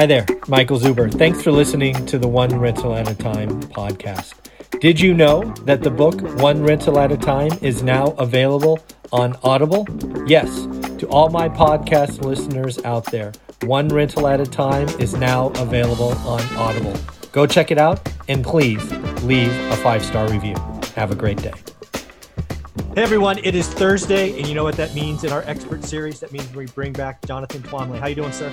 Hi there, Michael Zuber. Thanks for listening to the One Rental at a Time podcast. Did you know that the book One Rental at a Time is now available on Audible? Yes, to all my podcast listeners out there, One Rental at a Time is now available on Audible. Go check it out and please leave a five star review. Have a great day. Hey everyone, it is Thursday, and you know what that means in our expert series? That means we bring back Jonathan Twombly. How you doing, sir?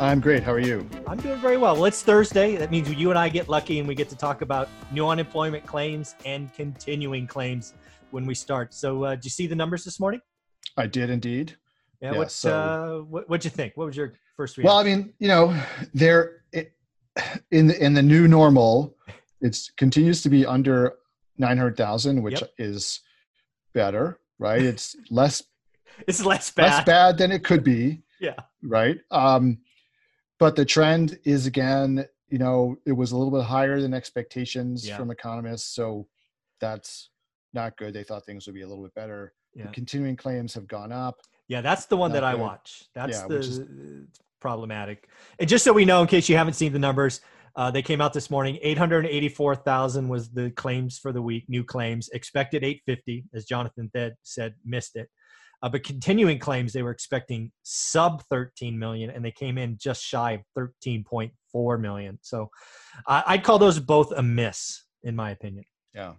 I'm great. How are you? I'm doing very well. Well, it's Thursday. That means you and I get lucky and we get to talk about new unemployment claims and continuing claims when we start. So, uh, did you see the numbers this morning? I did indeed. Yeah. yeah what, so, uh, what what'd you think? What was your first reaction? Well, I mean, you know, there in the, in the new normal, it continues to be under nine hundred thousand, which yep. is better, right? It's less. it's less bad. Less bad than it could be. Yeah. Right. Um, but the trend is again you know it was a little bit higher than expectations yeah. from economists so that's not good. They thought things would be a little bit better. Yeah. the continuing claims have gone up. Yeah that's the one that i watch. That's yeah, the is, problematic. And just so we know in case you haven't seen the numbers uh, they came out this morning. 884000 was the claims for the week new claims. Expected 850 as jonathan said missed it uh, but continuing claims, they were expecting sub 13 million, and they came in just shy of 13.4 million. So I, I'd call those both a miss, in my opinion. Yeah,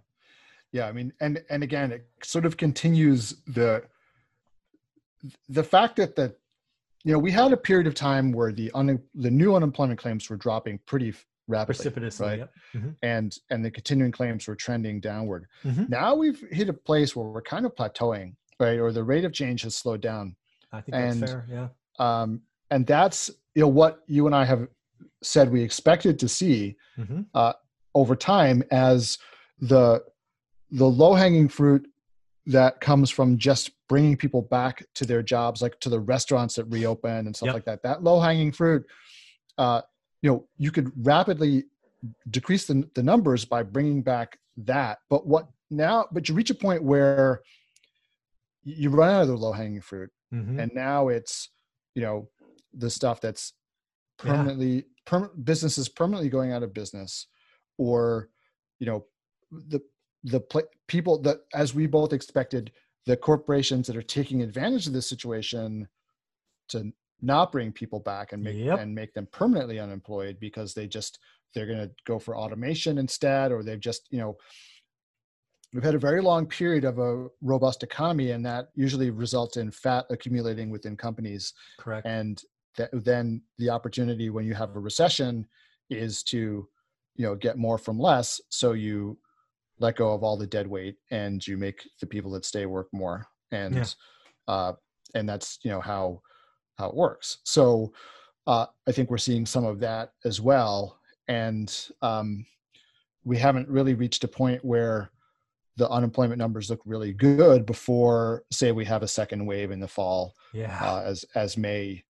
yeah. I mean, and and again, it sort of continues the the fact that the you know we had a period of time where the un, the new unemployment claims were dropping pretty rapidly, precipitously, right? Yep. Mm-hmm. And and the continuing claims were trending downward. Mm-hmm. Now we've hit a place where we're kind of plateauing right? Or the rate of change has slowed down. I think and, that's fair. Yeah. Um, and that's you know what you and I have said we expected to see mm-hmm. uh, over time as the the low hanging fruit that comes from just bringing people back to their jobs, like to the restaurants that reopen and stuff yep. like that. That low hanging fruit, uh, you know, you could rapidly decrease the, the numbers by bringing back that. But what now? But you reach a point where you run out of the low hanging fruit mm-hmm. and now it's you know the stuff that's permanently yeah. per, businesses permanently going out of business or you know the the pl- people that as we both expected the corporations that are taking advantage of this situation to not bring people back and make yep. and make them permanently unemployed because they just they're going to go for automation instead or they've just you know we've had a very long period of a robust economy and that usually results in fat accumulating within companies. Correct. And that, then the opportunity when you have a recession is to you know get more from less so you let go of all the dead weight and you make the people that stay work more. And yeah. uh, and that's you know how how it works. So uh, i think we're seeing some of that as well. And um, we haven't really reached a point where the unemployment numbers look really good before say we have a second wave in the fall yeah. uh, as as may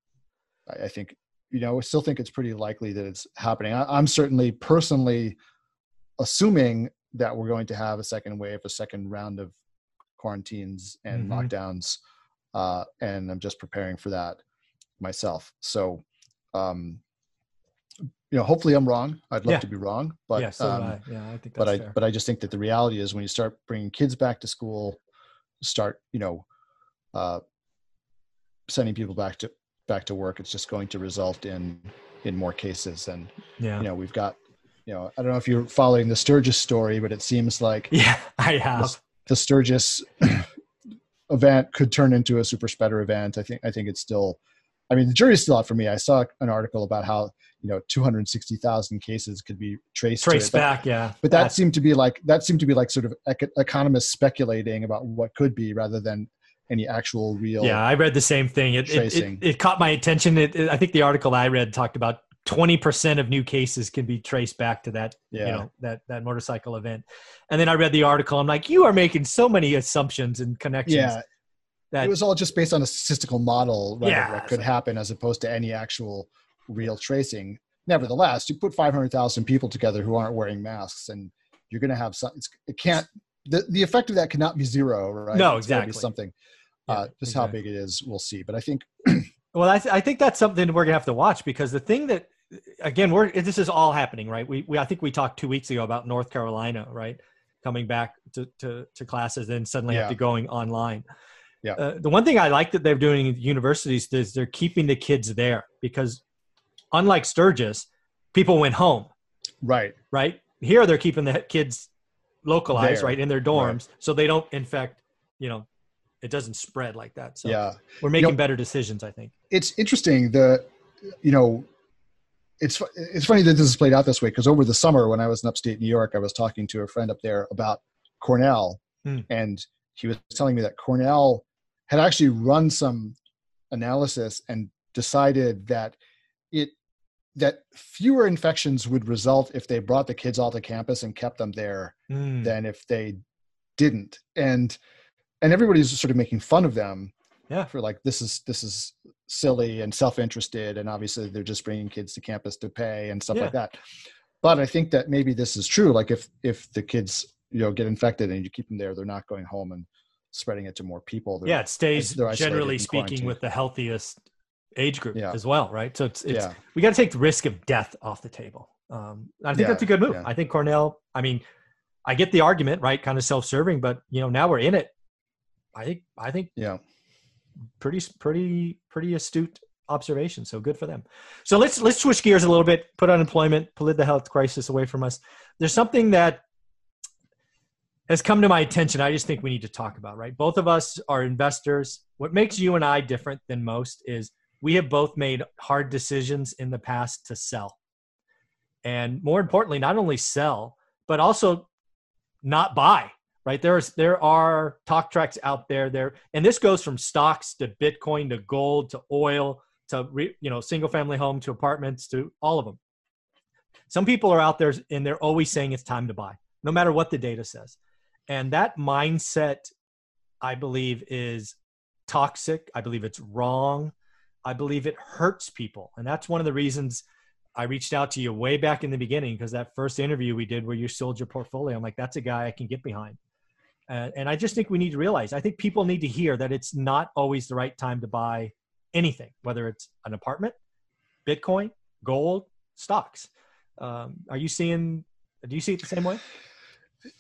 I, think you know i still think it's pretty likely that it's happening. I, i'm certainly personally assuming that we're going to have a second wave a second round of quarantines and mm-hmm. lockdowns uh, and i'm just preparing for that myself. So um, you know, hopefully I'm wrong. I'd love yeah. to be wrong, but yeah, so um, I. yeah, I think but I fair. but I just think that the reality is when you start bringing kids back to school, start you know, uh, sending people back to back to work, it's just going to result in in more cases. And yeah, you know, we've got you know, I don't know if you're following the Sturgis story, but it seems like yeah, I have the, the Sturgis event could turn into a super spreader event. I think I think it's still I mean, the jury's still out for me. I saw an article about how you know 260,000 cases could be traced traced but, back, yeah. But that seemed to be like that seemed to be like sort of economists speculating about what could be rather than any actual real. Yeah, I read the same thing. It it, it, it, caught my attention. It, I think the article I read talked about 20% of new cases can be traced back to that yeah. you know that that motorcycle event and then i read the article i'm like you are making so many assumptions and connections yeah that, it was all just based on a statistical model right, yeah, of what could happen as opposed to any actual real tracing. Nevertheless, you put 500,000 people together who aren't wearing masks and you're going to have some, it can't, the, the effect of that cannot be zero, right? No, it's exactly. something. Yeah, uh, just exactly. how big it is, we'll see. But I think, well, I, th- I think that's something we're gonna have to watch because the thing that again, we're this is all happening, right? We, we I think we talked two weeks ago about North Carolina, right? Coming back to to, to classes and suddenly yeah. have to going online. Yeah. Uh, the one thing I like that they're doing in universities is they're keeping the kids there because, unlike Sturgis, people went home. Right. Right. Here they're keeping the kids localized, there. right, in their dorms, right. so they don't infect. You know, it doesn't spread like that. So yeah, we're making you know, better decisions. I think it's interesting. The you know it's it's funny that this is played out this way because over the summer when I was in upstate New York, I was talking to a friend up there about Cornell, mm. and he was telling me that Cornell had actually run some analysis and decided that it that fewer infections would result if they brought the kids all to campus and kept them there mm. than if they didn't and and everybody's sort of making fun of them yeah for like this is this is silly and self-interested and obviously they're just bringing kids to campus to pay and stuff yeah. like that but i think that maybe this is true like if if the kids you know get infected and you keep them there they're not going home and spreading it to more people they're, yeah it stays generally speaking with the healthiest age group yeah. as well right so it's, it's yeah. we got to take the risk of death off the table um, i think yeah, that's a good move i think cornell i mean i get the argument right kind of self-serving but you know now we're in it i think i think yeah pretty pretty pretty astute observation. So good for them. So let's let's switch gears a little bit. Put unemployment, put the health crisis away from us. There's something that has come to my attention. I just think we need to talk about. Right, both of us are investors. What makes you and I different than most is we have both made hard decisions in the past to sell, and more importantly, not only sell but also not buy right there's there are talk tracks out there there and this goes from stocks to bitcoin to gold to oil to re, you know single family home to apartments to all of them some people are out there and they're always saying it's time to buy no matter what the data says and that mindset i believe is toxic i believe it's wrong i believe it hurts people and that's one of the reasons I reached out to you way back in the beginning because that first interview we did where you sold your portfolio, I'm like, that's a guy I can get behind. Uh, and I just think we need to realize, I think people need to hear that it's not always the right time to buy anything, whether it's an apartment, Bitcoin, gold, stocks. Um, are you seeing, do you see it the same way?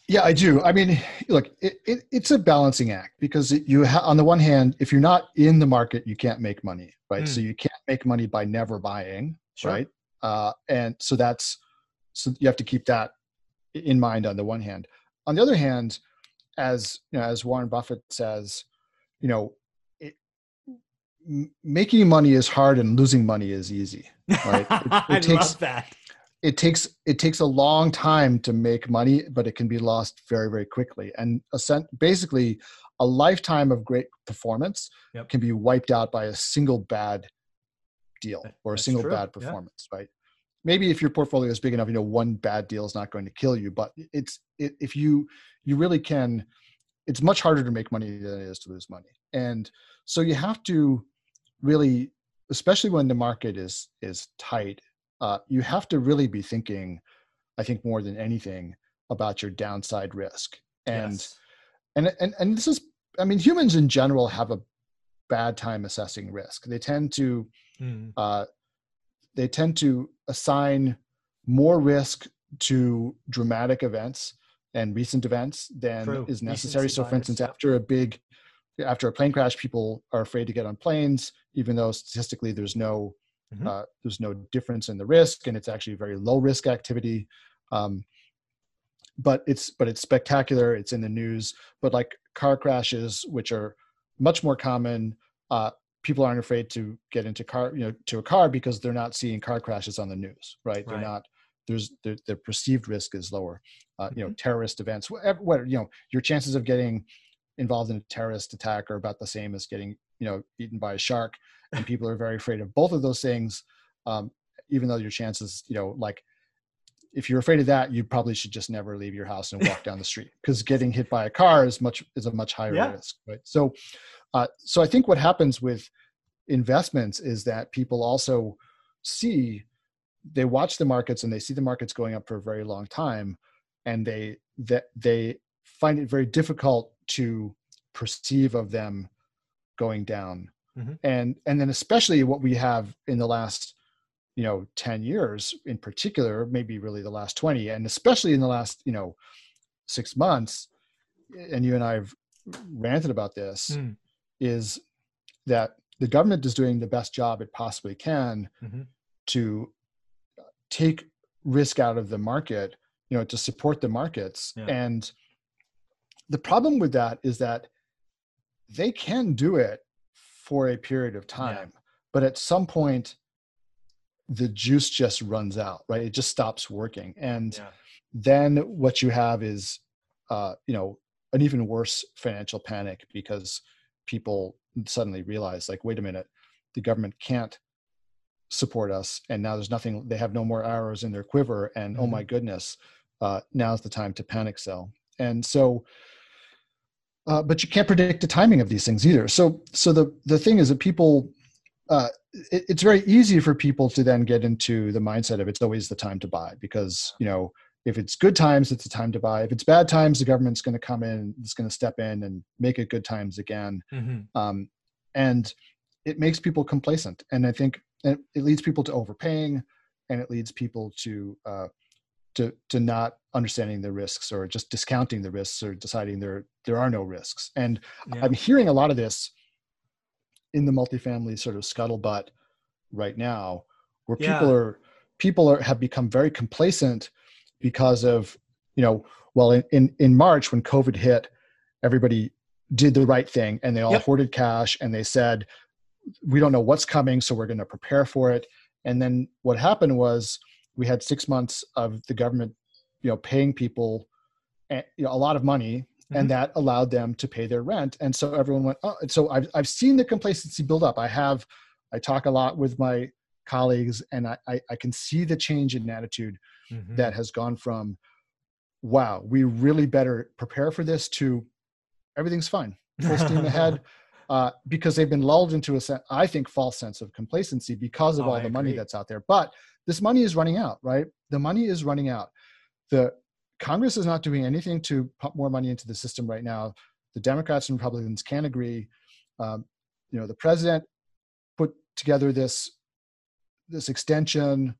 Yeah, I do. I mean, look, it, it, it's a balancing act because you ha- on the one hand, if you're not in the market, you can't make money, right? Mm. So you can't make money by never buying, sure. right? Uh, and so that's so you have to keep that in mind on the one hand. On the other hand, as you know, as Warren Buffett says, you know, it, making money is hard and losing money is easy. Right? It, it I takes, love that. It takes it takes a long time to make money, but it can be lost very very quickly. And basically, a lifetime of great performance yep. can be wiped out by a single bad deal or a single true. bad performance, yeah. right? Maybe if your portfolio is big enough, you know, one bad deal is not going to kill you, but it's it, if you you really can it's much harder to make money than it is to lose money and so you have to really especially when the market is is tight uh, you have to really be thinking i think more than anything about your downside risk and yes. and and and this is i mean humans in general have a bad time assessing risk they tend to mm. uh, they tend to assign more risk to dramatic events and recent events than True. is necessary. so, for instance, after a big after a plane crash, people are afraid to get on planes, even though statistically there's no mm-hmm. uh, there's no difference in the risk, and it's actually a very low risk activity. Um, but it's but it's spectacular. It's in the news. But like car crashes, which are much more common, uh, people aren't afraid to get into car you know to a car because they're not seeing car crashes on the news, right? right. They're not there's the, the perceived risk is lower. Uh, you know, mm-hmm. terrorist events, whatever, what, you know, your chances of getting involved in a terrorist attack are about the same as getting, you know, eaten by a shark. And people are very afraid of both of those things. Um, even though your chances, you know, like if you're afraid of that, you probably should just never leave your house and walk down the street because getting hit by a car is much is a much higher yeah. risk, right? So, uh, so I think what happens with investments is that people also see they watch the markets and they see the markets going up for a very long time and they that they find it very difficult to perceive of them going down mm-hmm. and and then especially what we have in the last you know 10 years in particular maybe really the last 20 and especially in the last you know six months and you and i've ranted about this mm. is that the government is doing the best job it possibly can mm-hmm. to take risk out of the market you know to support the markets yeah. and the problem with that is that they can do it for a period of time yeah. but at some point the juice just runs out right it just stops working and yeah. then what you have is uh, you know an even worse financial panic because people suddenly realize like wait a minute the government can't support us and now there's nothing they have no more arrows in their quiver and mm-hmm. oh my mm-hmm. goodness uh, now's the time to panic sell and so uh, but you can't predict the timing of these things either. So so the the thing is that people uh, it, it's very easy for people to then get into the mindset of it's always the time to buy because you know if it's good times it's the time to buy. If it's bad times the government's going to come in it's going to step in and make it good times again. Mm-hmm. um, and it makes people complacent. And i think it it leads people to overpaying and it leads people to uh, to to not understanding the risks or just discounting the risks or deciding there there are no risks and yeah. i'm hearing a lot of this in the multifamily sort of scuttlebutt right now where yeah. people are people are have become very complacent because of you know well in, in, in march when covid hit everybody did the right thing and they all yep. hoarded cash and they said we don't know what's coming so we're going to prepare for it and then what happened was we had six months of the government you know paying people eh, you know, a lot of money mm-hmm. and that allowed them to pay their rent and so everyone went oh and so I've, I've seen the complacency build up i have i talk a lot with my colleagues and i i, I can see the change in attitude mm-hmm. that has gone from wow we really better prepare for this to everything's fine full steam ahead uh, because they've been lulled into a i think false sense of complacency because of oh, all I the agree. money that's out there. But this money is running out right? The money is running out. The congress is not doing anything to pump more money into the system right now. The democrats and republicans can't agree. Um, you know the president put together this this extension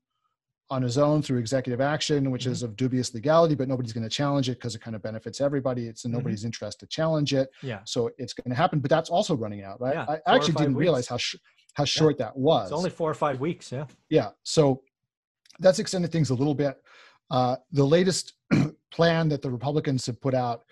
on his own through executive action, which mm-hmm. is of dubious legality, but nobody's going to challenge it because it kind of benefits everybody. It's in mm-hmm. nobody's interest to challenge it. Yeah. So it's going to happen, but that's also running out, right? Yeah, I actually didn't weeks. realize how sh- how short yeah. that was. It's only four or five weeks. Yeah. Yeah. So that's extended things a little bit. Uh, the latest plan that the Republicans have put out,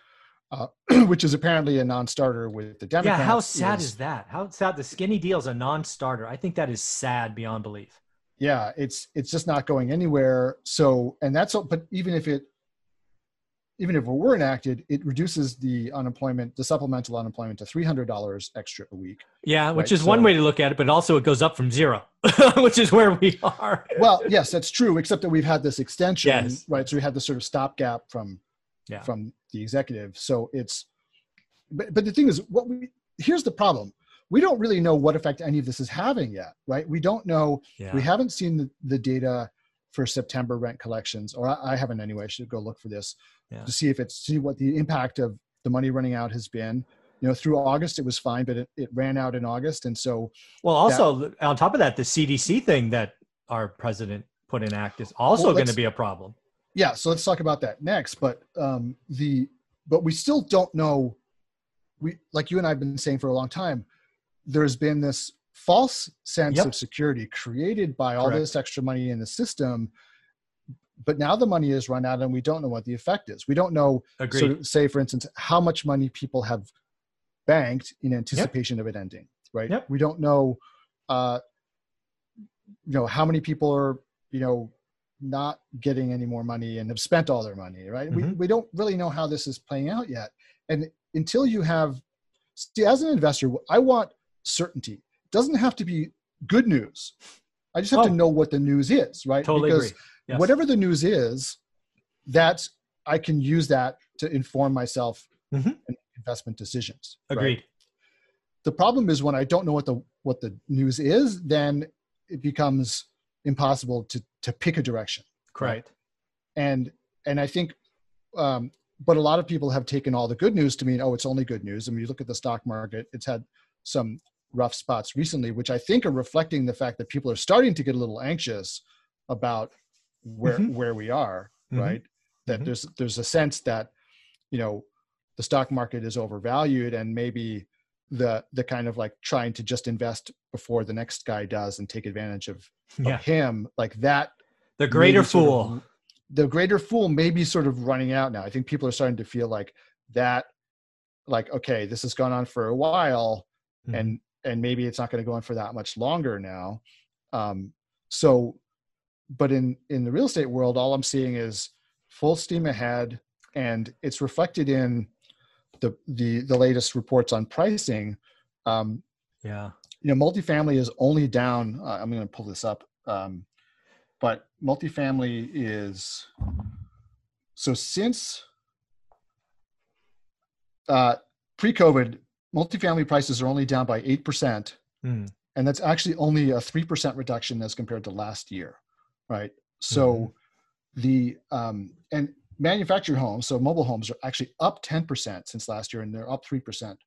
uh, which is apparently a non-starter with the Democrats. Yeah. How sad is, is that? How sad? The skinny deal is a non-starter. I think that is sad beyond belief yeah it's it's just not going anywhere so and that's but even if it even if it were enacted it reduces the unemployment the supplemental unemployment to $300 extra a week yeah which right? is so, one way to look at it but also it goes up from zero which is where we are well yes that's true except that we've had this extension yes. right so we had this sort of stopgap from yeah. from the executive so it's but, but the thing is what we here's the problem we don't really know what effect any of this is having yet, right? We don't know. Yeah. We haven't seen the, the data for September rent collections, or I, I haven't anyway. I should go look for this yeah. to see if it's see what the impact of the money running out has been. You know, through August it was fine, but it, it ran out in August, and so. Well, also that, on top of that, the CDC thing that our president put in act is also well, going to be a problem. Yeah, so let's talk about that next. But um, the but we still don't know. We like you and I've been saying for a long time there's been this false sense yep. of security created by all Correct. this extra money in the system but now the money is run out and we don't know what the effect is we don't know so say for instance how much money people have banked in anticipation yep. of it ending right yep. we don't know uh you know how many people are you know not getting any more money and have spent all their money right mm-hmm. we, we don't really know how this is playing out yet and until you have see as an investor i want certainty. It doesn't have to be good news. I just have oh, to know what the news is, right? Totally because agree. Yes. whatever the news is, that I can use that to inform myself mm-hmm. in investment decisions. Agreed. Right? The problem is when I don't know what the what the news is, then it becomes impossible to to pick a direction. Correct. Right? And and I think um, but a lot of people have taken all the good news to mean, oh, it's only good news. I mean, you look at the stock market; it's had some rough spots recently, which I think are reflecting the fact that people are starting to get a little anxious about where mm-hmm. where we are, mm-hmm. right? That mm-hmm. there's there's a sense that you know the stock market is overvalued and maybe the the kind of like trying to just invest before the next guy does and take advantage of, yeah. of him like that the greater fool of, the greater fool may be sort of running out now i think people are starting to feel like that like okay this has gone on for a while mm-hmm. and and maybe it's not going to go on for that much longer now um so but in in the real estate world all i'm seeing is full steam ahead and it's reflected in the the the latest reports on pricing. Um yeah. you know multifamily is only down uh, i'm going to pull this up um but multifamily is so since uh, pre-COVID, multifamily prices are only down by eight percent, mm. and that's actually only a three percent reduction as compared to last year, right? So mm-hmm. the um, and manufactured homes, so mobile homes, are actually up ten percent since last year, and they're up three percent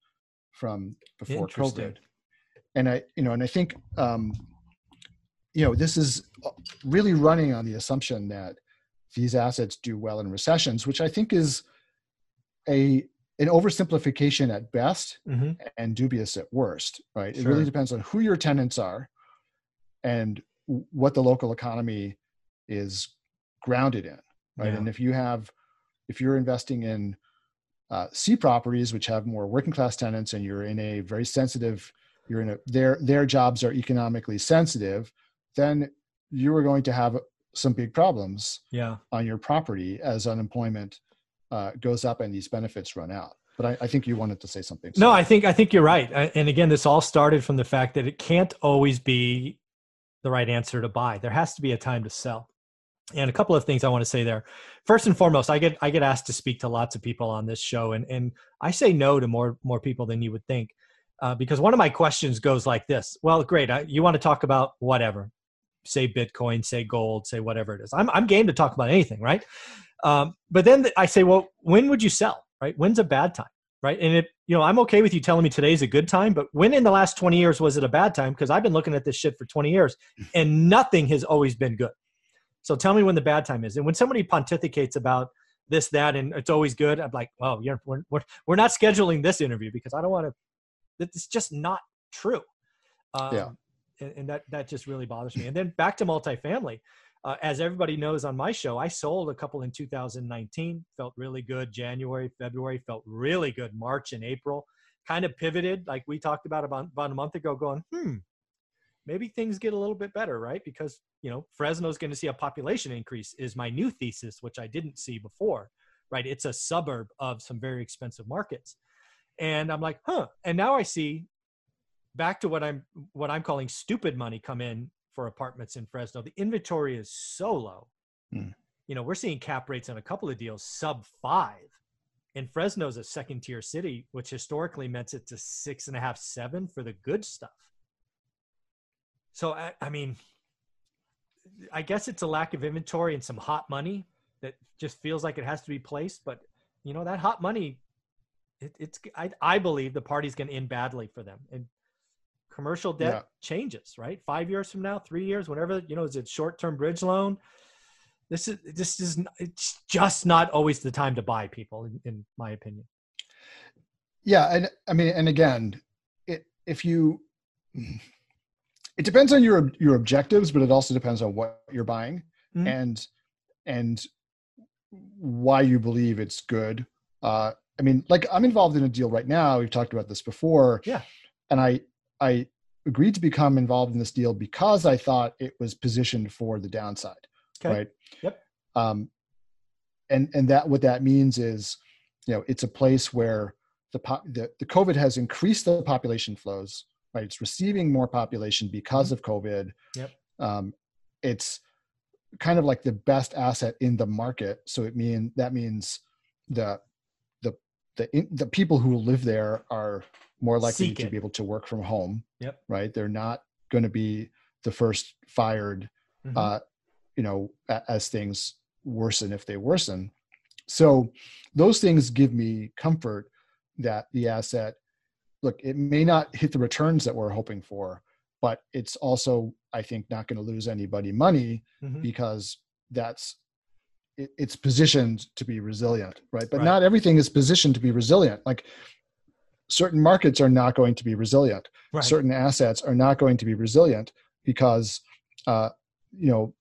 from before COVID. And I, you know, and I think, um, you know, this is really running on the assumption that these assets do well in recessions, which I think is a an oversimplification at best mm-hmm. and dubious at worst, right? Sure. It really depends on who your tenants are and what the local economy is grounded in, right? Yeah. And if you have, if you're investing in uh, C properties, which have more working class tenants, and you're in a very sensitive, you're in a their their jobs are economically sensitive, then you are going to have some big problems yeah. on your property as unemployment uh, goes up and these benefits run out. But I, I think you wanted to say something. No, I think I think you're right. And again, this all started from the fact that it can't always be the right answer to buy. There has to be a time to sell. And a couple of things I want to say there. First and foremost, I get I get asked to speak to lots of people on this show, and and I say no to more more people than you would think, uh, because one of my questions goes like this: Well, great, I, you want to talk about whatever, say Bitcoin, say gold, say whatever it is. I'm I'm game to talk about anything, right? Um, but then I say, well, when would you sell? Right? When's a bad time? Right? And it, you know, I'm okay with you telling me today's a good time, but when in the last 20 years was it a bad time? Because I've been looking at this shit for 20 years, and nothing has always been good. So tell me when the bad time is. And when somebody pontificates about this, that, and it's always good, I'm like, well, you're, we're, we're, we're not scheduling this interview because I don't want to. It's just not true. Um, yeah. And, and that that just really bothers me. And then back to multifamily uh, as everybody knows on my show, I sold a couple in 2019, felt really good. January, February felt really good. March and April kind of pivoted, like we talked about about, about a month ago, going, hmm, maybe things get a little bit better, right? Because, you know, Fresno's going to see a population increase, is my new thesis, which I didn't see before, right? It's a suburb of some very expensive markets. And I'm like, huh. And now I see back to what I'm what I'm calling stupid money come in for apartments in Fresno. The inventory is so low. Hmm. You know, we're seeing cap rates on a couple of deals sub five. And Fresno's a second tier city, which historically meant it to six and a half, seven for the good stuff. So, I, I mean, I guess it's a lack of inventory and some hot money that just feels like it has to be placed. But, you know, that hot money, it, it's, I, I believe the party's going to end badly for them. And commercial debt yeah. changes, right? Five years from now, three years, whatever, you know, is it short term bridge loan? This is this is it's just not always the time to buy people, in, in my opinion. Yeah, and I mean, and again, it, if you, it depends on your your objectives, but it also depends on what you're buying mm-hmm. and and why you believe it's good. Uh, I mean, like I'm involved in a deal right now. We've talked about this before. Yeah. And I I agreed to become involved in this deal because I thought it was positioned for the downside. Okay. Right. Yep. Um, and and that what that means is, you know, it's a place where the the, the COVID has increased the population flows. Right. It's receiving more population because of COVID. Yep. Um, it's kind of like the best asset in the market. So it mean that means the the the the people who live there are more likely Seek to it. be able to work from home. Yep. Right. They're not going to be the first fired, mm-hmm. uh, you know, as things worsen if they worsen. So those things give me comfort that the asset, look, it may not hit the returns that we're hoping for, but it's also, I think, not going to lose anybody money mm-hmm. because that's it, it's positioned to be resilient, right? But right. not everything is positioned to be resilient. Like certain markets are not going to be resilient. Right. Certain assets are not going to be resilient because, uh, you know,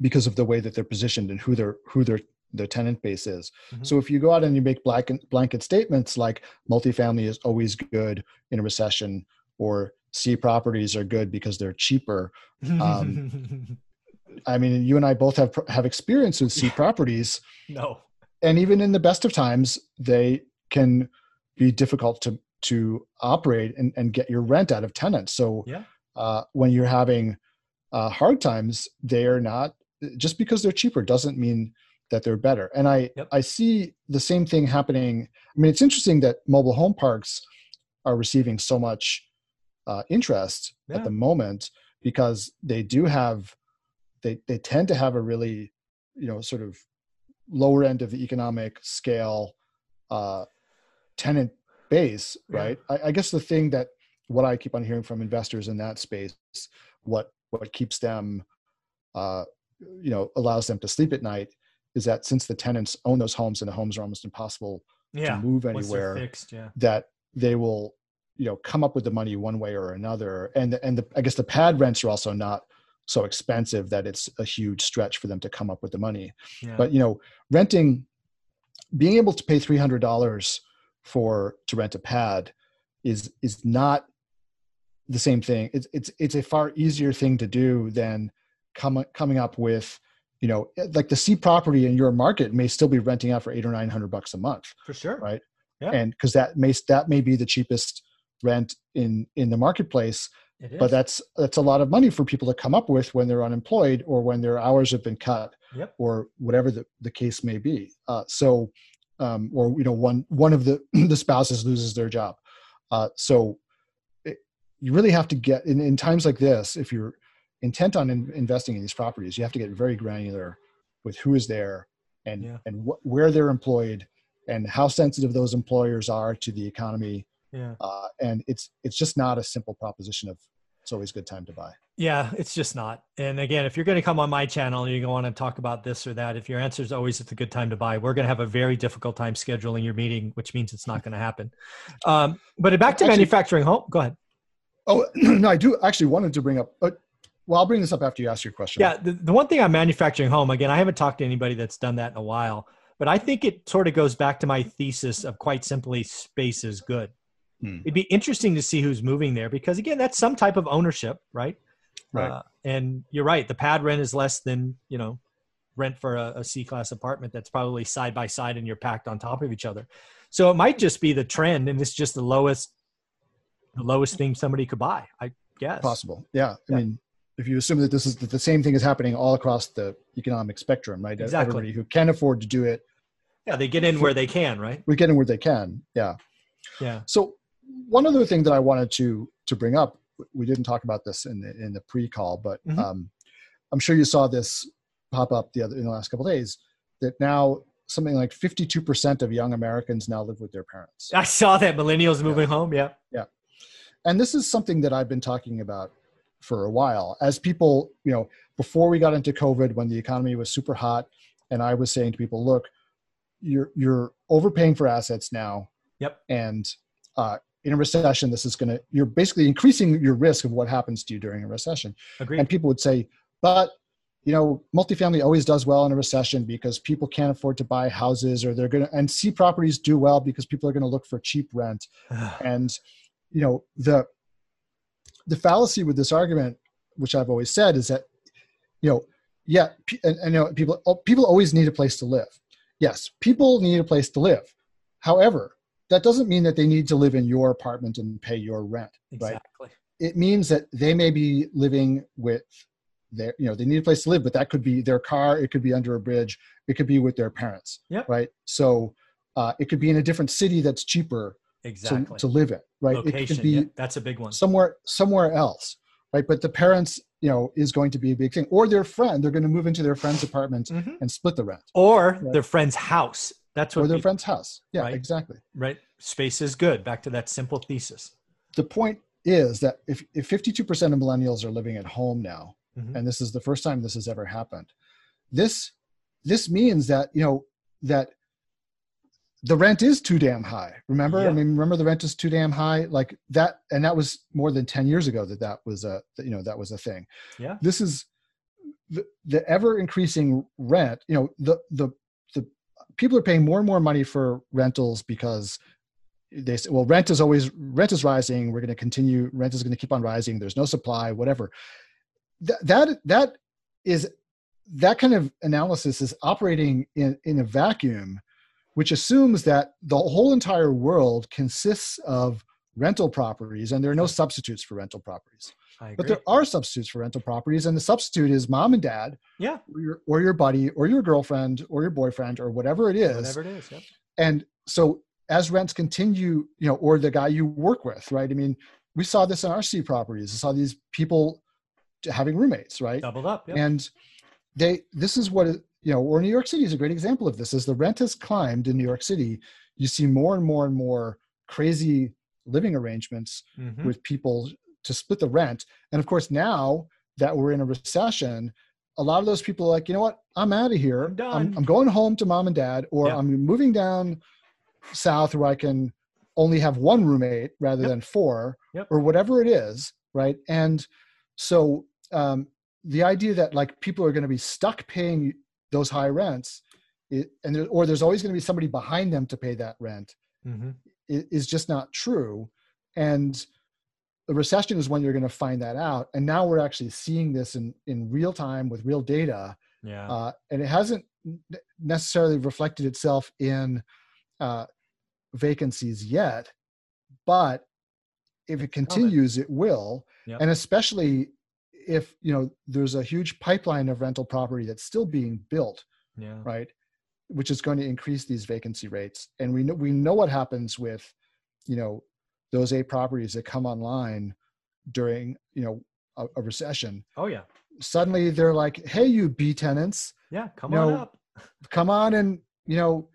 because of the way that they're positioned and who they're who their their tenant base is. Mm-hmm. So if you go out and you make blanket blanket statements like multifamily is always good in a recession or C properties are good because they're cheaper. Um, I mean, you and I both have have experience with C properties. No. And even in the best of times, they can be difficult to to operate and, and get your rent out of tenants. So yeah. uh, when you're having uh, hard times, they are not just because they're cheaper doesn't mean that they're better. And I yep. I see the same thing happening. I mean, it's interesting that mobile home parks are receiving so much uh, interest yeah. at the moment because they do have they they tend to have a really you know sort of lower end of the economic scale uh, tenant base, right? Yeah. I, I guess the thing that what I keep on hearing from investors in that space, what what keeps them, uh, you know, allows them to sleep at night, is that since the tenants own those homes and the homes are almost impossible yeah. to move anywhere, fixed, yeah. that they will, you know, come up with the money one way or another. And and the, I guess the pad rents are also not so expensive that it's a huge stretch for them to come up with the money. Yeah. But you know, renting, being able to pay three hundred dollars for to rent a pad is is not the same thing. It's it's it's a far easier thing to do than coming coming up with you know like the C property in your market may still be renting out for eight or nine hundred bucks a month for sure right yeah. and because that may that may be the cheapest rent in in the marketplace but that's that's a lot of money for people to come up with when they're unemployed or when their hours have been cut yep. or whatever the, the case may be uh, so um, or you know one one of the the spouses loses their job uh, so it, you really have to get in, in times like this if you're intent on in, investing in these properties you have to get very granular with who is there and yeah. and wh- where they're employed and how sensitive those employers are to the economy yeah. Uh, and it's it's just not a simple proposition of it's always a good time to buy. Yeah, it's just not. And again, if you're going to come on my channel and you're going to want to talk about this or that, if your answer is always it's a good time to buy, we're going to have a very difficult time scheduling your meeting, which means it's not going to happen. Um, but back to actually, manufacturing home. Go ahead. Oh no, I do actually wanted to bring up, but well, I'll bring this up after you ask your question. Yeah, the, the one thing on manufacturing home, again, I haven't talked to anybody that's done that in a while, but I think it sort of goes back to my thesis of quite simply space is good. Hmm. It'd be interesting to see who's moving there because again, that's some type of ownership, right? Right. Uh, and you're right. The pad rent is less than you know rent for a, a C class apartment that's probably side by side and you're packed on top of each other. So it might just be the trend, and it's just the lowest, the lowest thing somebody could buy. I guess possible. Yeah. I mean, if you assume that this is that the same thing is happening all across the economic spectrum, right? Exactly. Everybody who can afford to do it. Yeah, they get in where they can, right? We get in where they can. Yeah. Yeah. So one other thing that I wanted to to bring up, we didn't talk about this in the in the pre-call, but mm-hmm. um, I'm sure you saw this pop up the other in the last couple days that now something like 52% of young Americans now live with their parents. I saw that millennials moving yeah. home. Yeah. Yeah. And this is something that I've been talking about for a while as people, you know, before we got into COVID, when the economy was super hot, and I was saying to people, look, you're, you're overpaying for assets now. Yep. And uh, in a recession, this is going to, you're basically increasing your risk of what happens to you during a recession. Agreed. And people would say, but, you know, multifamily always does well in a recession because people can't afford to buy houses or they're going to, and C properties do well because people are going to look for cheap rent. and, you know, the, the fallacy with this argument, which I've always said is that, you know, yeah, and, and you know, people, people always need a place to live. Yes, people need a place to live. However, that doesn't mean that they need to live in your apartment and pay your rent. Exactly. Right? It means that they may be living with their, you know, they need a place to live, but that could be their car, it could be under a bridge, it could be with their parents. Yep. Right. So uh, it could be in a different city that's cheaper exactly. to, to live in. Right. Location, it could be yep. that's a big one. Somewhere somewhere else. Right. But the parents, you know, is going to be a big thing. Or their friend, they're going to move into their friend's apartment mm-hmm. and split the rent. Or right? their friend's house That's what or their people, friend's house. Yeah, right? exactly. Right. Space is good. Back to that simple thesis. The point is that if, if 52% of millennials are living at home now, Mhm. and this is the first time this has ever happened, this this means that you know that the rent is too damn high. Remember, Yeah. I mean, remember the rent is too damn high, like that, and that was more than 10 years ago that that was a that, you know that was a thing. Yeah. This is the, the ever increasing rent. You know, the the people are paying more and more money for rentals because they say, well, rent is always rent is rising. We're going to continue. Rent is going to keep on rising. There's no supply, whatever. That that that is that kind of analysis is operating in in a vacuum, which assumes that the whole entire world consists of rental properties and there are no substitutes for rental properties. But there are substitutes for rental properties, and the substitute is mom and dad, yeah. or your, or your buddy, or your girlfriend, or your boyfriend, or whatever it is. Whatever it is. Yep. And so as rents continue, you know, or the guy you work with, right? I mean, we saw this in our C properties. We saw these people having roommates, right? Doubled up. Yep. And they, this is what, it- you know, or New York City is a great example of this. As the rent has climbed in New York City, you see more and more and more crazy living arrangements Mhm. with people to split the rent. And of course, now that we're in a recession, a lot of those people are like, you know what, I'm out of here. I'm done. I'm, going home to mom and dad, or Yeah. I'm moving down south where I can only have one roommate rather Yep. than four, Yep. or whatever it is, right? And so um, the idea that like people are going to be stuck paying those high rents, it, and there, or there's always going to be somebody behind them to pay that rent Mhm. Is just not true. And the recession is when you're going to find that out. And now we're actually seeing this in, in real time with real data. Yeah. Uh, and it hasn't necessarily reflected itself in uh, vacancies yet, but if it continues, it will. Yep. And especially if you know there's a huge pipeline of rental property that's still being built yeah. right which is going to increase these vacancy rates and we know we know what happens with you know those A properties that come online during you know a, a recession Oh yeah. suddenly they're like hey you b tenants Yeah. Come No. on up. come on and you know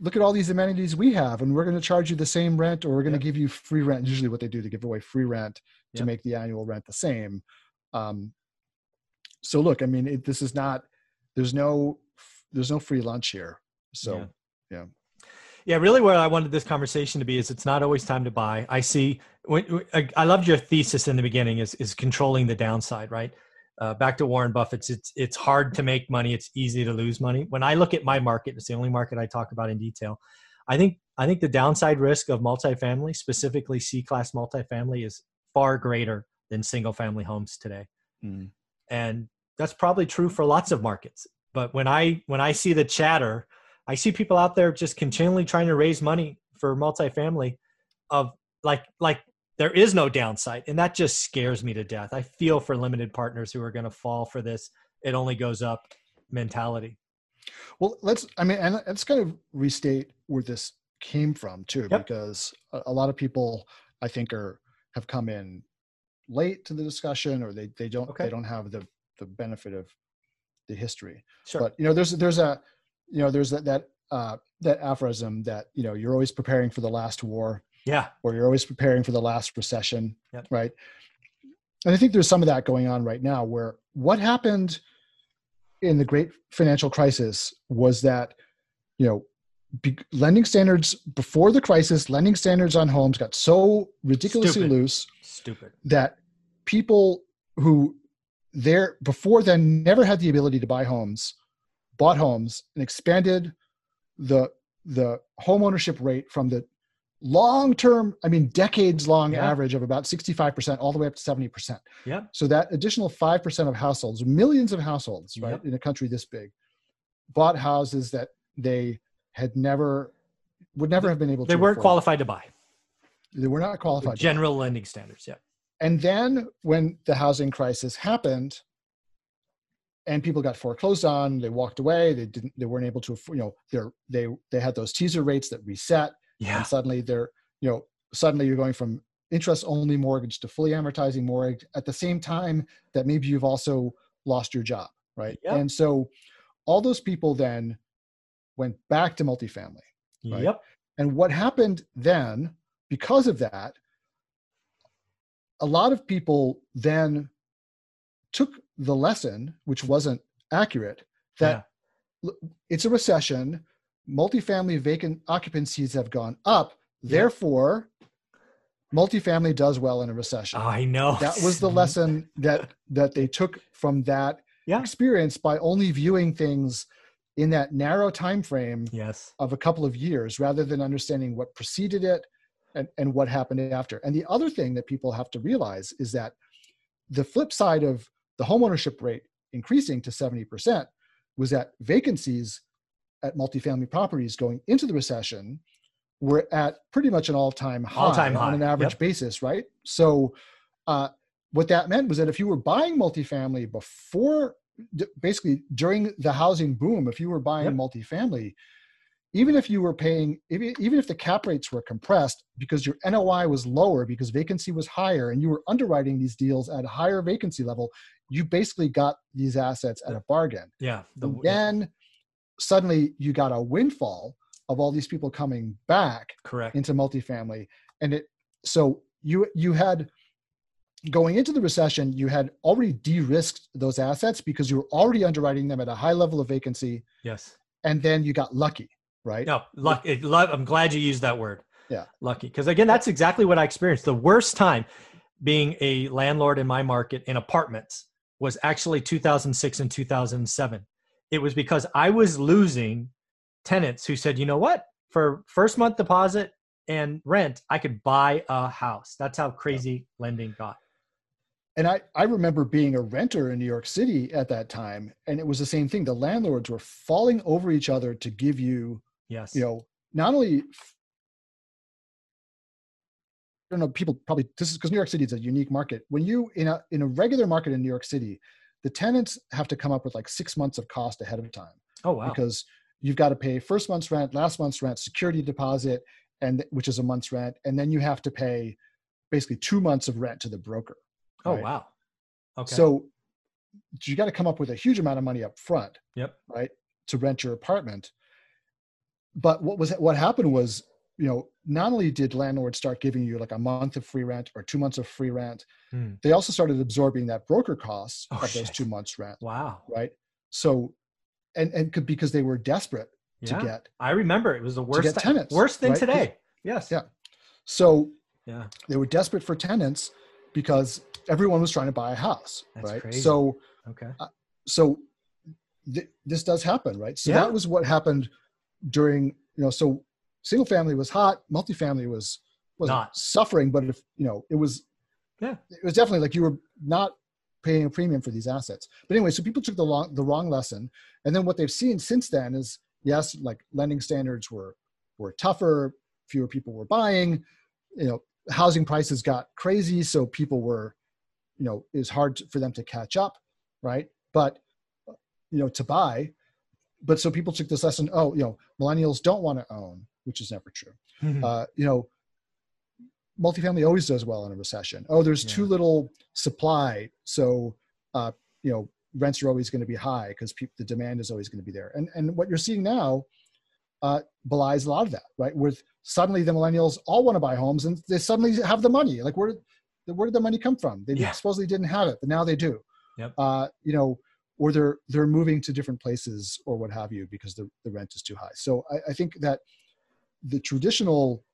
look at all these amenities we have and we're going to charge you the same rent or we're going to Yep. give you free rent usually what they do to give away free rent to Yep. make the annual rent the same um, so look i mean it, this is not there's no there's no free lunch here so Yeah. Yeah, really, where I wanted this conversation to be is it's not always time to buy. I see. When, I, I loved your thesis in the beginning is is controlling the downside, right? Uh, back to Warren Buffett's, it's it's hard to make money. It's easy to lose money. When I look at my market, it's the only market I talk about in detail. I think I think the downside risk of multifamily, specifically C class multifamily, is far greater than single family homes today Mm. and that's probably true for lots of markets but when i when i see the chatter i see people out there just continually trying to raise money for multifamily of like like there is no downside and that just scares me to death i feel for limited partners who are going to fall for this it only goes up mentality well let's i mean and let's kind of restate where this came from too Yep. because a, lot of people i think are have come in late to the discussion or they they don't Okay. they don't have the the benefit of the history. Sure. But you know there's there's a you know there's that that uh that aphorism that you know you're always preparing for the last war. Yeah. Or you're always preparing for the last recession Yep. right? And i think there's some of that going on right now where what happened in the great financial crisis was that you know be, lending standards before the crisis lending standards on homes got so ridiculously Stupid. loose stupid. that people who there before then never had the ability to buy homes bought homes and expanded the the home ownership rate from the long term i mean decades long Yeah. average of about 65% all the way up to 70% yeah so that additional 5% of households millions of households right Yep. in a country this big bought houses that they had never would never have been able to they weren't afford. qualified to buy they were not qualified to buy. general lending standards yeah And then when the housing crisis happened and people got foreclosed on, they walked away, they didn't they weren't able to you know, they're they they had those teaser rates that reset yeah and suddenly they're, you know, suddenly you're going from interest only mortgage to fully amortizing mortgage at the same time that maybe you've also lost your job, right? Yep. And so all those people then went back to multifamily. Right? Yep. And what happened then, because of that, a lot of people then took the lesson, which wasn't accurate, that yeah. it's a recession, multifamily vacant occupancies have gone up, therefore, multifamily does well in a recession. I know. That was the lesson that that they took from that yeah. experience by only viewing things in that narrow time frame yes. of a couple of years rather than understanding what preceded it and, and what happened after. And the other thing that people have to realize is that the flip side of the homeownership rate increasing to 70% was that vacancies at multifamily properties going into the recession were at pretty much an all-time high, all-time high. on an average yep. basis, right? So uh, what that meant was that if you were buying multifamily before, basically during the housing boom, if you were buying yep. multifamily, even if you were paying, even if the cap rates were compressed because your NOI was lower because vacancy was higher and you were underwriting these deals at a higher vacancy level, you basically got these assets at a bargain. Yeah. The, then suddenly you got a windfall of all these people coming back correct into multifamily and it so you you had going into the recession you had already de-risked those assets because you were already underwriting them at a high level of vacancy yes and then you got lucky right no luck i'm glad you used that word yeah lucky because again that's exactly what i experienced the worst time being a landlord in my market in apartments was actually 2006 and 2007 it was because i was losing tenants who said, you know what, for first month deposit and rent, I could buy a house. That's how crazy yeah. lending got. And I, I remember being a renter in New York City at that time, and it was the same thing. The landlords were falling over each other to give you, yes, you know, not only I don't know, people probably this is because New York City is a unique market. When you in a in a regular market in New York City, the tenants have to come up with like six months of cost ahead of time. Oh wow! Because you've got to pay first month's rent, last month's rent, security deposit, and which is a month's rent, and then you have to pay basically two months of rent to the broker. Oh right? wow. Okay. So you got to come up with a huge amount of money up front. Yep. Right. To rent your apartment. But what was what happened was, you know, not only did landlords start giving you like a month of free rent or two months of free rent, hmm. they also started absorbing that broker costs oh, of shit. those two months rent. Wow. Right. So and and because they were desperate yeah. to get. I remember it was the worst th- tenants, worse than right? today. Yes. Yeah. So yeah, they were desperate for tenants because everyone was trying to buy a house, That's right? Crazy. So okay. Uh, so th- this does happen, right? So yeah. that was what happened during you know. So single family was hot, multifamily was was not suffering, but if you know, it was yeah, it was definitely like you were not paying a premium for these assets. But anyway, so people took the long, the wrong lesson, and then what they've seen since then is yes, like lending standards were were tougher, fewer people were buying, you know, housing prices got crazy, so people were, you know, it was hard for them to catch up, right? But you know, to buy. But so people took this lesson. Oh, you know, millennials don't want to own, which is never true. Mm-hmm. Uh, you know, multifamily always does well in a recession. Oh, there's yeah. too little supply, so uh, you know rents are always going to be high because pe- the demand is always going to be there. And and what you're seeing now uh, belies a lot of that, right? With suddenly the millennials all want to buy homes and they suddenly have the money. Like where did where did the money come from? They yeah. supposedly didn't have it, but now they do. Yep. Uh, you know, or they're they're moving to different places or what have you because the, the rent is too high. So I, I think that the traditional,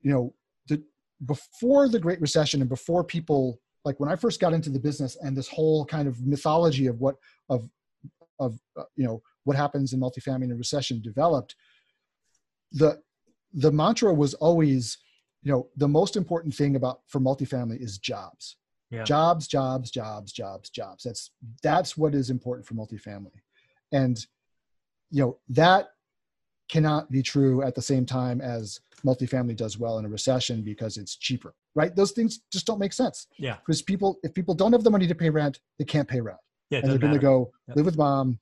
you know, the before the Great Recession and before people like when I first got into the business and this whole kind of mythology of what of of uh, you know what happens in multifamily in a recession developed, the the mantra was always you know the most important thing about for multifamily is jobs. Yeah. Jobs, jobs, jobs, jobs, jobs. That's that's what is important for multifamily, and you know that cannot be true at the same time as multifamily does well in a recession because it's cheaper, right? Those things just don't make sense. Yeah. Because people, if people don't have the money to pay rent, they can't pay rent. Yeah, and they're going to go yep. live with mom.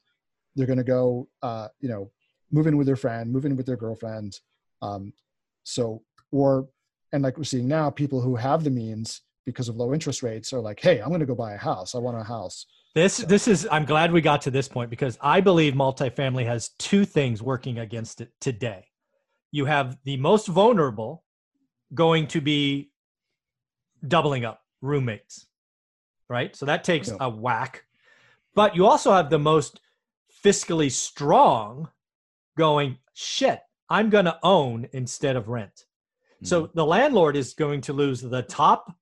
They're going to go, uh, you know, move in with their friend, move in with their girlfriend. Um, so, or, and like we're seeing now, people who have the means because of low interest rates are like, hey, I'm going to go buy a house. I want a house. This this is I'm glad we got to this point because I believe multifamily has two things working against it today. You have the most vulnerable going to be doubling up roommates. Right? So that takes a whack. But you also have the most fiscally strong going, shit, I'm going to own instead of rent. Mm-hmm. So the landlord is going to lose the top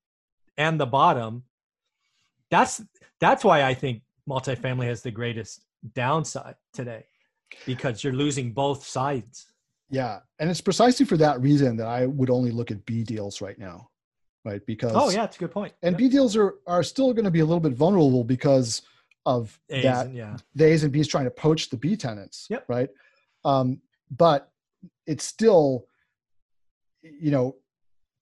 and the bottom. That's that's why I think multifamily has the greatest downside today because you're losing both sides. Yeah, and it's precisely for that reason that I would only look at B deals right now, right? Because oh yeah, it's a good point. And yep. B deals are are still going to be a little bit vulnerable because of A's that and, yeah. the A's and B's trying to poach the B tenants, yep. right? Um, but it's still, you know,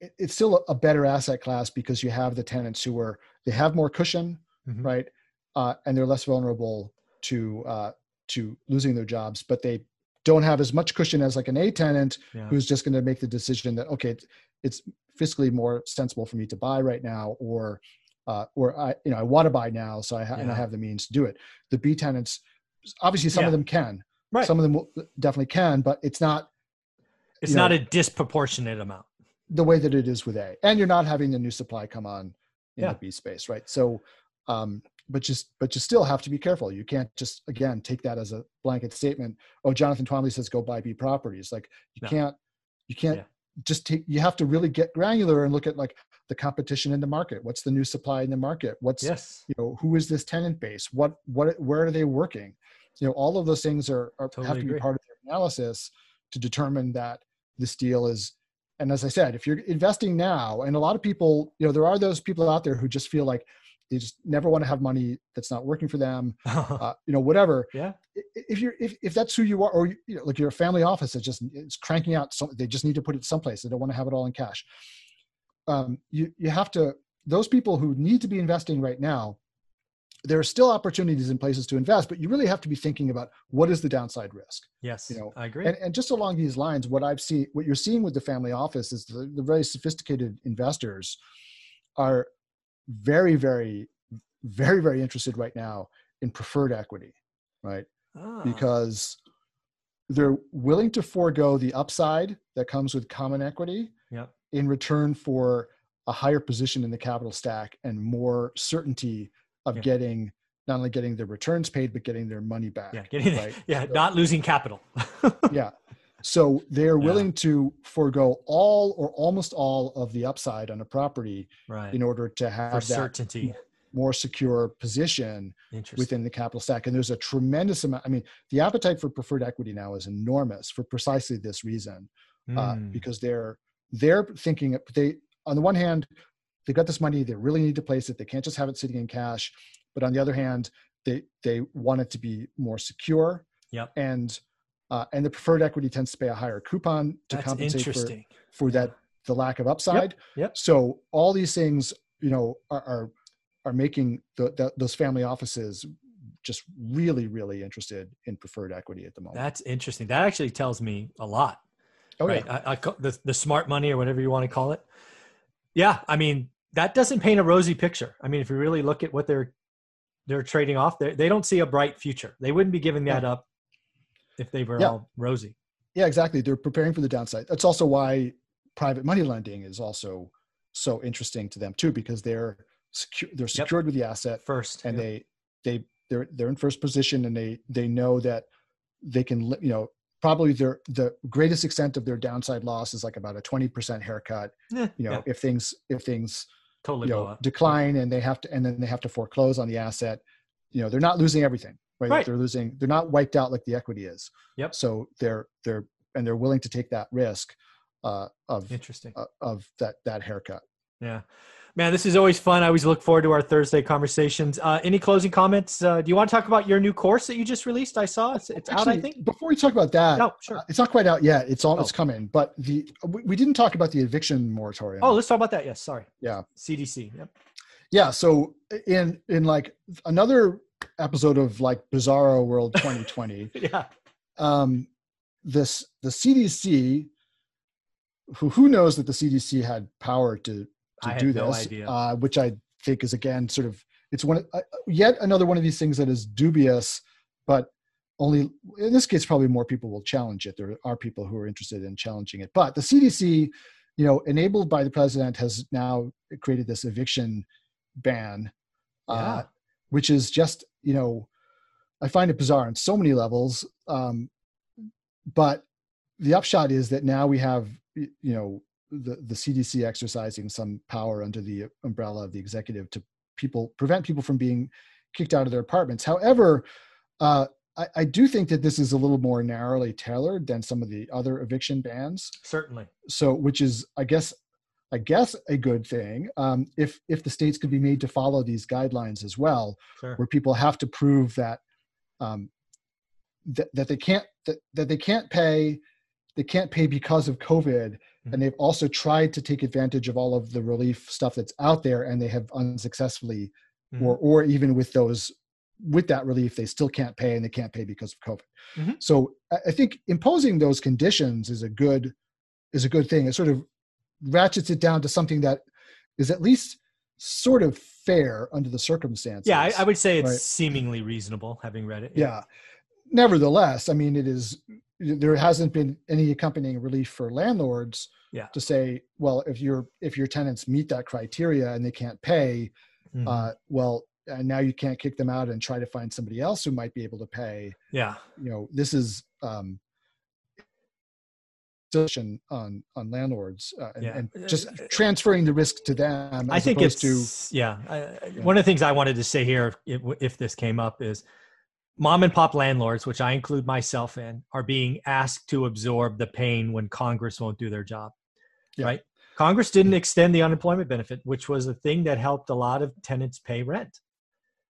it's still a better asset class because you have the tenants who are they have more cushion, mm-hmm. right? Uh, and they're less vulnerable to uh, to losing their jobs, but they don't have as much cushion as like an A tenant yeah. who's just going to make the decision that okay, it's, it's fiscally more sensible for me to buy right now, or uh, or I you know I want to buy now, so I ha- yeah. and I have the means to do it. The B tenants, obviously, some yeah. of them can, right? Some of them definitely can, but it's not. It's not know, a disproportionate amount. The way that it is with A, and you're not having the new supply come on in yeah. the B space, right? So, um, but just but you still have to be careful. You can't just again take that as a blanket statement. Oh, Jonathan Twombly says go buy B properties. Like you no. can't you can't yeah. just take. You have to really get granular and look at like the competition in the market. What's the new supply in the market? What's yes. you know who is this tenant base? What what where are they working? You know all of those things are, are totally have to agree. be part of the analysis to determine that this deal is and as i said if you're investing now and a lot of people you know there are those people out there who just feel like they just never want to have money that's not working for them uh, you know whatever. Yeah. If you're if, if that's who you are or you know like your family office that just it's cranking out some they just need to put it someplace they don't want to have it all in cash. Um, you you have to those people who need to be investing right now there are still opportunities in places to invest, but you really have to be thinking about what is the downside risk. Yes, you know, I agree. And, and just along these lines, what I've seen, what you're seeing with the family office is the, the very sophisticated investors are very, very, very, very interested right now in preferred equity, right? Ah. Because they're willing to forego the upside that comes with common equity yep. in return for a higher position in the capital stack and more certainty of yeah. getting not only getting their returns paid but getting their money back. Yeah, getting right? yeah, so, not losing capital. yeah. So they're yeah. willing to forego all or almost all of the upside on a property right. in order to have For that certainty more secure position within the capital stack. And there's a tremendous amount. I mean, the appetite for preferred equity now is enormous for precisely this reason, mm. uh, hmm. because they're they're thinking they on the one hand they've got this money they really need to place it. They can't just have it sitting in cash. But on the other hand they they want it to be more secure. Yep. and uh, and the preferred equity tends to pay a higher coupon to That's compensate for, for that the lack of upside. Yep. yep. so all these things you know are are, are making the, the, those family offices just really really interested in preferred equity at the moment. That's interesting. That actually tells me a lot. Oh, right? Yeah. I, I, the, the smart money or whatever you want to call it. Yeah i mean that doesn't paint a rosy picture. I mean, if you really look at what they're they're trading off, they they don't see a bright future. They wouldn't be giving that up if they were yeah. all rosy. Yeah, exactly. They're preparing for the downside. That's also why private money lending is also so interesting to them too, because they're secure, they're secured yep. with the asset first, and yep. they they they're they're in first position, and they they know that they can you know probably their the greatest extent of their downside loss is like about a 20% haircut yeah, you know yeah. if things if things totally you know, decline and they have to and then they have to foreclose on the asset. You know they're not losing everything right? right. they're losing they're not wiped out like the equity is. Yep. So they're they're and they're willing to take that risk uh of interesting. uh, of that that haircut. Yeah Man, this is always fun. I always look forward to our Thursday conversations. Uh, any closing comments? Uh, do you want to talk about your new course that you just released? I saw it's, it's Actually, out. I think. Before we talk about that, no, sure. Uh, it's not quite out yet. It's all. Oh. It's coming. But the we, we, didn't talk about the eviction moratorium. Oh, let's talk about that. Yes, sorry. Yeah. CDC. Yep. Yeah. So in in like another episode of like Bizarro World 2020. yeah. Um, this the CDC. Who who knows that the CDC had power to to do this, no uh, which I think is again sort of it's one uh, yet another one of these things that is dubious, but only in this case probably more people will challenge it. There are people who are interested in challenging it, but the CDC, you know, enabled by the president, has now created this eviction ban, uh, yeah. uh, which is just you know, I find it bizarre on so many levels. Um, but the upshot is that now we have you know the, the CDC exercising some power under the umbrella of the executive to people prevent people from being kicked out of their apartments. However, uh, I, I, do think that this is a little more narrowly tailored than some of the other eviction bans. Certainly. So, which is, I guess, I guess a good thing um, if if the states could be made to follow these guidelines as well, sure. where people have to prove that um, that, that they can't that, that they can't pay they can't pay because of COVID, mm-hmm. and they've also tried to take advantage of all of the relief stuff that's out there, and they have unsuccessfully, mm-hmm. or or even with those with that relief, they still can't pay, and they can't pay because of COVID. Mm-hmm. So I think imposing those conditions is a good is a good thing. It sort of ratchets it down to something that is at least sort of fair under the circumstances. Yeah, I, I would say it's right? seemingly reasonable, having read it. Yeah. yeah. Nevertheless, I mean, it is there hasn't been any accompanying relief for landlords yeah. to say well if your if your tenants meet that criteria and they can't pay mm-hmm. uh, well and now you can't kick them out and try to find somebody else who might be able to pay yeah you know this is um on on landlords uh, and, yeah. and, just transferring the risk to them i think it's to yeah, I, yeah, one of the things i wanted to say here if, if this came up is mom and pop landlords, which I include myself in, are being asked to absorb the pain when Congress won't do their job. Yeah. Right? Congress didn't extend the unemployment benefit, which was the thing that helped a lot of tenants pay rent.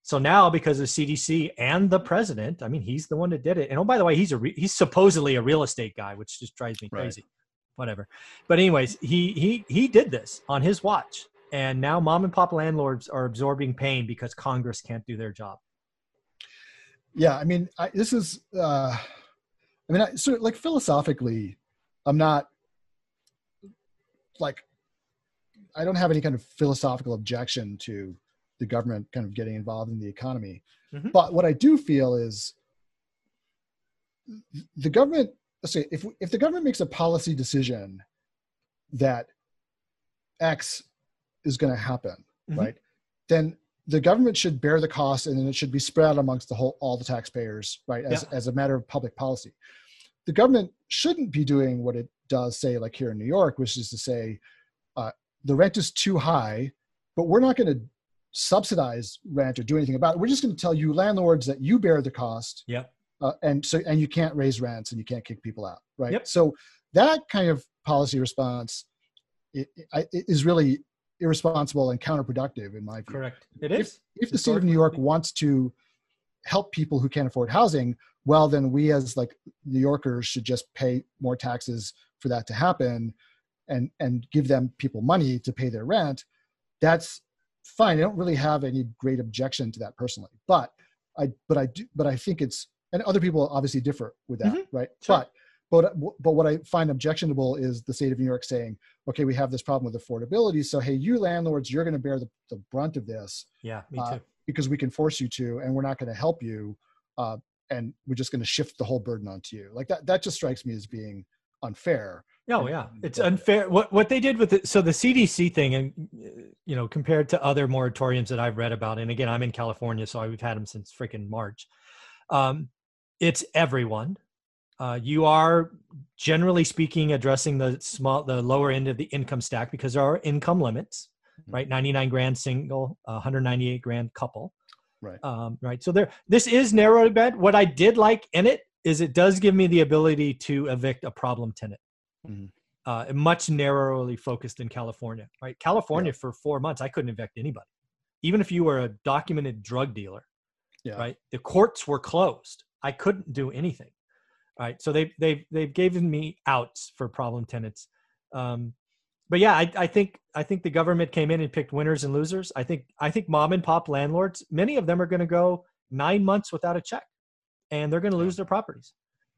So now, because of CDC and the president, I mean, he's the one that did it. And oh, by the way, he's a re- he's supposedly a real estate guy, which just drives me crazy. Right. Whatever. But anyways, he he he did this on his watch, and now mom and pop landlords are absorbing pain because Congress can't do their job yeah i mean I, this is uh i mean I, sort of like philosophically i'm not like i don't have any kind of philosophical objection to the government kind of getting involved in the economy mm-hmm. but what i do feel is the government let's say if if the government makes a policy decision that x is going to happen mm-hmm. right then the government should bear the cost and then it should be spread out amongst the whole all the taxpayers right as, yeah. as a matter of public policy the government shouldn't be doing what it does say like here in new york which is to say uh, the rent is too high but we're not going to subsidize rent or do anything about it we're just going to tell you landlords that you bear the cost yeah uh, and so and you can't raise rents and you can't kick people out right yep. so that kind of policy response it, it, it is really irresponsible and counterproductive in my view. Correct. It is. If, if the state of New York wants to help people who can't afford housing, well, then we as like New Yorkers should just pay more taxes for that to happen and and give them people money to pay their rent. That's fine. I don't really have any great objection to that personally. But I but I do but I think it's and other people obviously differ with that, mm-hmm. right? Sure. But but but what I find objectionable is the state of New York saying, okay, we have this problem with affordability. So hey, you landlords, you're going to bear the, the brunt of this. Yeah, me uh, too. because we can force you to, and we're not going to help you, uh, and we're just going to shift the whole burden onto you. Like that. That just strikes me as being unfair. Oh yeah, it's unfair. What what they did with it. So the CDC thing, and you know, compared to other moratoriums that I've read about, and again, I'm in California, so we've had them since freaking March. Um, it's everyone uh, you are generally speaking addressing the small, the lower end of the income stack because there are income limits, mm-hmm. right? 99 grand single, uh, 198 grand couple. Right. Um, right. So there, this is narrow bed. What I did like in it is it does give me the ability to evict a problem tenant. Mm-hmm. Uh, much narrowly focused in California, right? California yeah. for four months, I couldn't evict anybody, even if you were a documented drug dealer. Yeah. Right. The courts were closed. I couldn't do anything right so they've they've they've given me outs for problem tenants um, but yeah I, I think i think the government came in and picked winners and losers i think i think mom and pop landlords many of them are going to go nine months without a check and they're going to lose their properties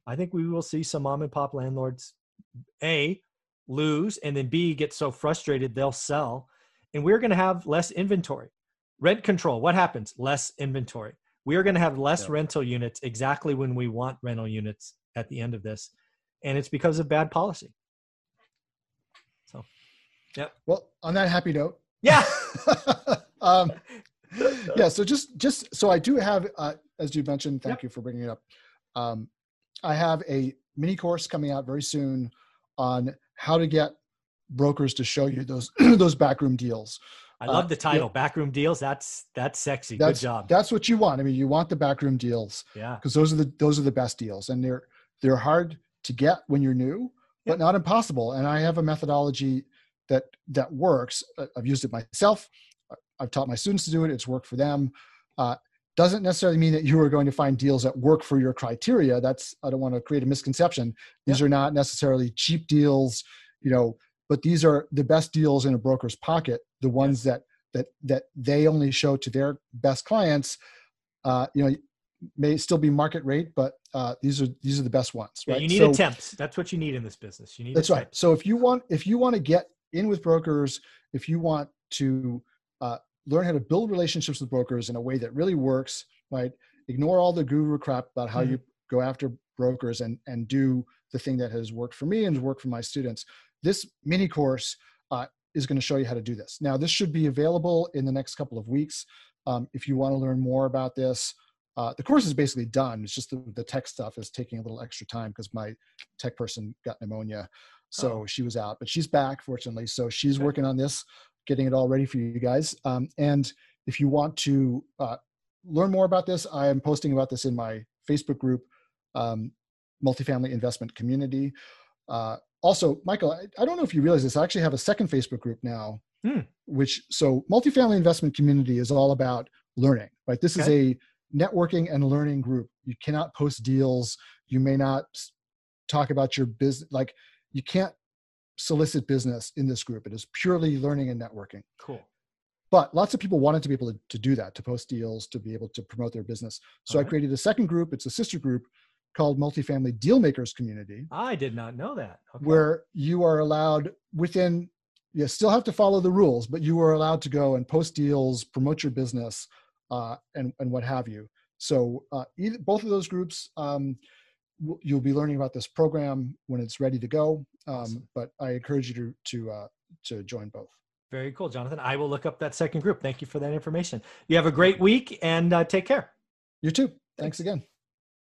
i think we will see some mom and pop landlords a lose and then b get so frustrated they'll sell and we're going to have less inventory rent control. What happens? Less inventory. We are going to have less yeah. rental units exactly when we want rental units at the end of this, and it's because of bad policy. So, yeah. Well, on that happy note. Yeah. um, yeah. So just just so I do have, uh, as you mentioned, thank yep. you for bringing it up. Um, I have a mini course coming out very soon on how to get brokers to show you those those backroom deals. I love uh, the title, yeah. backroom deals. That's that's sexy. That's, Good job. That's what you want. I mean, you want the backroom deals. Yeah. Because those are the those are the best deals, and they're they're hard to get when you're new, but not impossible. And I have a methodology that that works. I've used it myself. I've taught my students to do it. It's worked for them. Uh, doesn't necessarily mean that you are going to find deals that work for your criteria. That's I don't want to create a misconception. These are not necessarily cheap deals, you know, but these are the best deals in a broker's pocket. The ones that that that they only show to their best clients. Uh, you know, may still be market rate, but uh, these are these are the best ones. Right? Yeah, you need so, attempts. That's what you need in this business. You need. That's right. So if you want if you want to get in with brokers, if you want to uh, learn how to build relationships with brokers in a way that really works, right? Ignore all the guru crap about how mm-hmm. you go after brokers and and do the thing that has worked for me and worked for my students. This mini course uh, is going to show you how to do this. Now, this should be available in the next couple of weeks. Um, if you want to learn more about this, uh, the course is basically done. It's just the, the tech stuff is taking a little extra time because my tech person got pneumonia, so oh. she was out. But she's back, fortunately. So she's okay. working on this getting it all ready for you guys. Um, and if you want to uh, learn more about this, I am posting about this in my Facebook group, um, Multifamily Investment Community. Uh, also, Michael, I, I, don't know if you realize this. I actually have a second Facebook group now, hmm. which so Multifamily Investment Community is all about learning. Right, this okay. is a networking and learning group. You cannot post deals. You may not talk about your business. Like you can't solicit business in this group. It is purely learning and networking. Cool. But lots of people wanted to be able to, to do that, to post deals, to be able to promote their business. So right. I created a second group. It's a sister group called Multifamily Dealmakers Community. I did not know that. Okay. Where you are allowed within, you still have to follow the rules, but you are allowed to go and post deals, promote your business, uh, and, and what have you. So uh, either, both of those groups, um, you'll be learning about this program when it's ready to go. Um, awesome. But I encourage you to to uh, to join both. Very cool, Jonathan. I will look up that second group. Thank you for that information. You have a great week and uh, take care. You too. Thanks, Thanks again.